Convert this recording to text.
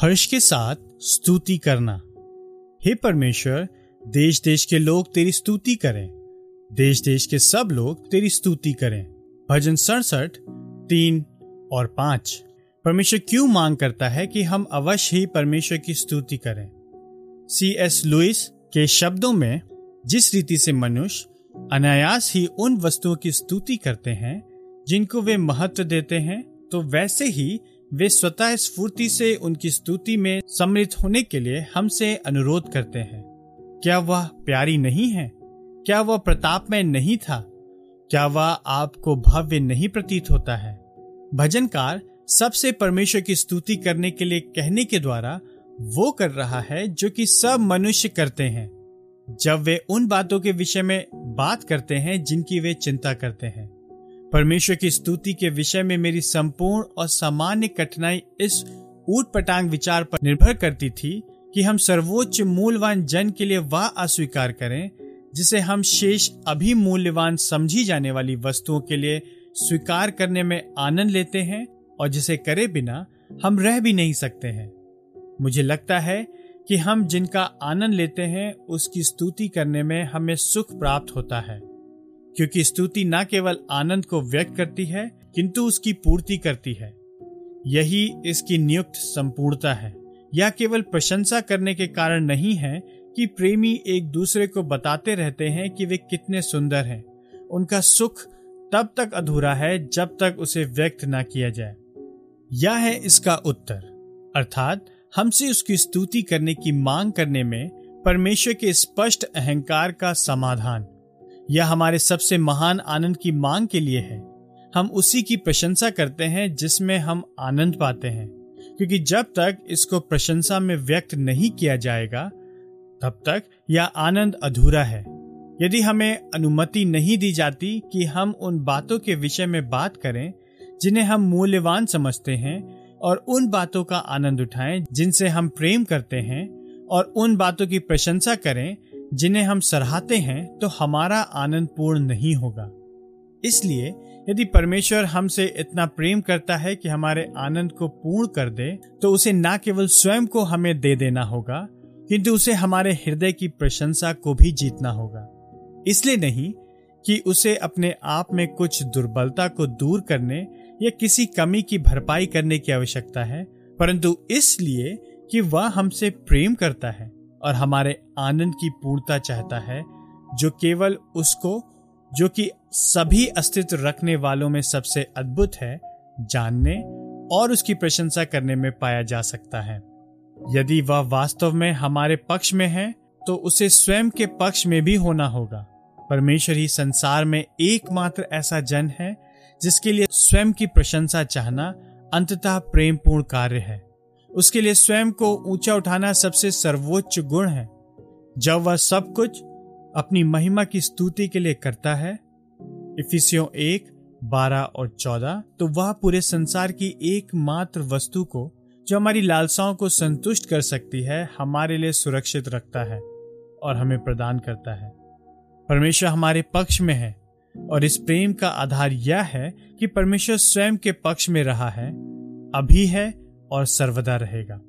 हर्ष के साथ स्तुति करना। हे परमेश्वर देश देश के लोग तेरी स्तुति करें। देश देश के सब लोग तेरी स्तुति करें। भजन सड़सठ, तीन और पाँच। परमेश्वर क्यों मांग करता है कि हम अवश्य ही परमेश्वर की स्तुति करें? सी एस लुइस के शब्दों में, जिस रीति से मनुष्य अनायास ही उन वस्तुओं की स्तुति करते हैं, जिनको वे महत्व देते हैं तो वैसे ही वे स्वतः स्फूर्ति से उनकी स्तुति में सम्मिलित होने के लिए हमसे अनुरोध करते हैं। क्या वह प्यारी नहीं है? क्या वह प्रताप में नहीं था? क्या वह आपको भव्य नहीं प्रतीत होता है? भजनकार सबसे परमेश्वर की स्तुति करने के लिए कहने के द्वारा वो कर रहा है जो कि सब मनुष्य करते हैं। जब वे उन बातों के विषय में बात करते हैं जिनकी वे चिंता करते हैं। परमेश्वर की स्तुति के विषय में मेरी संपूर्ण और सामान्य कठिनाई इस ऊट पटांग विचार पर निर्भर करती थी कि हम सर्वोच्च मूल्यवान जन के लिए वह अस्वीकार करें, जिसे हम शेष अभी मूल्यवान समझी जाने वाली वस्तुओं के लिए स्वीकार करने में आनंद लेते हैं और जिसे करे बिना हम रह भी नहीं सकते हैं। मुझे लगता है कि हम जिनका आनंद लेते हैं, उसकी स्तुति करने में हमें सुख प्राप्त होता है। क्योंकि स्तुति न केवल आनंद को व्यक्त करती है, किंतु उसकी पूर्ति करती है। यही इसकी नियुक्त संपूर्णता है। यह केवल प्रशंसा करने के कारण नहीं है कि प्रेमी एक दूसरे को बताते रहते हैं कि वे कितने सुंदर हैं। उनका सुख तब तक अधूरा है जब तक उसे व्यक्त न किया जाए। यह है इसका उत्तर। अर्थात, हमसे उसकी स्तुति करने की मांग करने में परमेश्वर के स्पष्ट अहंकार का समाधान। यह हमारे सबसे महान आनंद की मांग के लिए है। हम उसी की प्रशंसा करते हैं जिसमें हम आनंद पाते हैं। क्योंकि जब तक इसको प्रशंसा में व्यक्त नहीं किया जाएगा, तब तक यह आनंद अधूरा है। यदि हमें अनुमति नहीं दी जाती कि हम उन बातों के विषय में बात करें, जिन्हें हम मूल्यवान समझते हैं, और उन बातों का आनंद उठाएँ जिनसे हम प्रेम करते हैं, और उन बातों की प्रशंसा करें जिन्हें हम सराहते हैं तो हमारा आनंद पूर्ण नहीं होगा। इसलिए, यदि परमेश्वर हमसे इतना प्रेम करता है कि हमारे आनंद को पूर्ण कर दे तो उसे न केवल स्वयं को हमें दे देना होगा, किंतु उसे हमारे हृदय की प्रशंसा को भी जीतना होगा। इसलिए नहीं कि उसे अपने आप में कुछ दुर्बलता को दूर करने या किसी कमी की भरपाई करने की आवश्यकता है, परंतु इसलिए कि वह हमसे प्रेम करता है। और हमारे आनंद की पूर्णता चाहता है, जो केवल उसको, जो कि सभी अस्तित्व रखने वालों में सबसे अद्भुत है, जानने और उसकी प्रशंसा करने में पाया जा सकता है। यदि वह वास्तव में हमारे पक्ष में है तो उसे स्वयं के पक्ष में भी होना होगा। परमेश्वर ही संसार में एकमात्र ऐसा जन है, जिसके लिए स्वयं की प्रशंसा चाहना अंततः प्रेमपूर्ण कार्य है। उसके लिए स्वयं को ऊँचा उठाना सबसे सर्वोच्च गुण है। जब वह सब कुछ अपनी महिमा की स्तुति के लिए करता है, इफिसियों एक, बारह और चौदह तो वह पूरे संसार की एकमात्र वस्तु को, जो हमारी लालसाओं को संतुष्ट कर सकती है, हमारे लिए सुरक्षित रखता है और हमें प्रदान करता है। परमेश्वर हमारे पक्ष में है और इस प्रेम का आधार यह है कि परमेश्वर स्वयं के पक्ष में रहा है, अभी है और सर्वदा रहेगा।